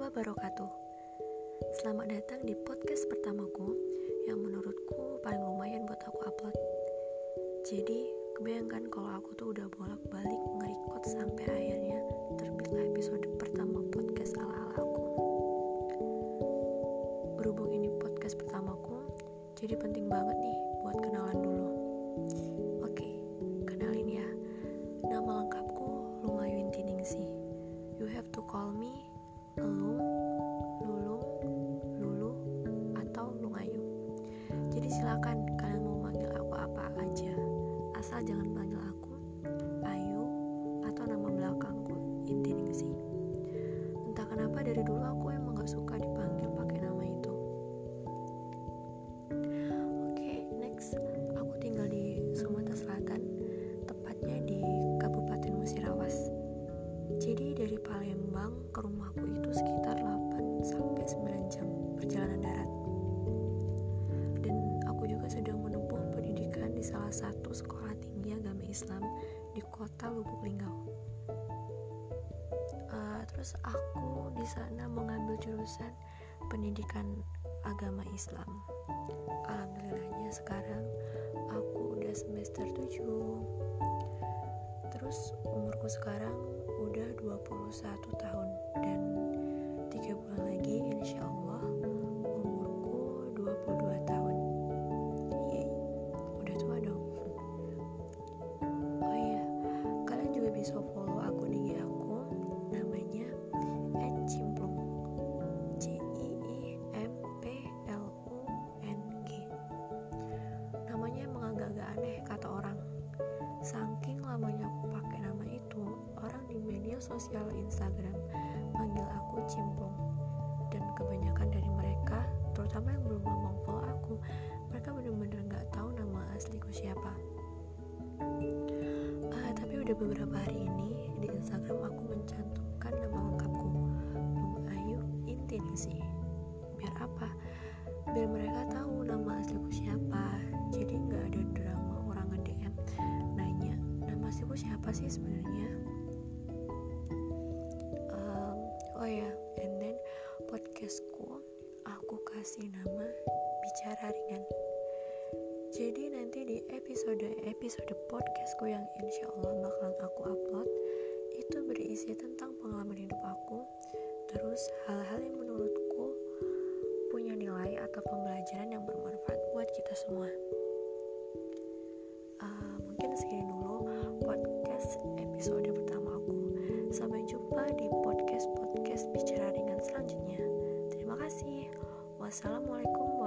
wabarakatuh. Selamat datang di podcast pertamaku Yang menurutku paling lumayan buat aku upload. Jadi kebayangkan kalau aku tuh udah bolak-balik nge sampai akhirnya terbitlah episode pertama podcast ala-ala aku. Berhubung ini podcast pertamaku Jadi penting banget nih to call me Elung, Lulung, Lulu, atau Lungayu. Jadi silakan kalian mau manggil aku apa aja, asal jangan panggil aku perjalanan darat. Dan aku juga sedang menempuh pendidikan di salah satu sekolah tinggi agama Islam di kota Lubuk Linggau. Uh, terus aku di sana mengambil jurusan pendidikan agama Islam. Alhamdulillahnya sekarang aku udah semester 7 terus umurku sekarang udah 21 tahun dan sosial Instagram manggil aku Cimplung. Dan kebanyakan dari mereka, terutama yang belum lama follow aku, mereka bener-bener gak tahu nama asliku siapa. Uh, tapi udah beberapa hari ini di Instagram aku mencantumkan nama lengkapku, Lung Ayu Intiningsih. Biar apa? Biar mereka tahu nama asliku siapa. Jadi nggak ada drama orang nge-DM nanya nama asliku siapa sih sebenarnya. Kasih nama bicara ringan. Jadi nanti di episode-episode podcastku yang insya Allah bakalan aku upload itu berisi tentang pengalaman hidup aku, terus hal-hal yang menurutku punya nilai atau pembelajaran yang bermanfaat buat kita semua. Uh, mungkin segini dulu podcast episode pertama aku. Sampai jumpa di podcast-podcast bicara Wassalamualaikum.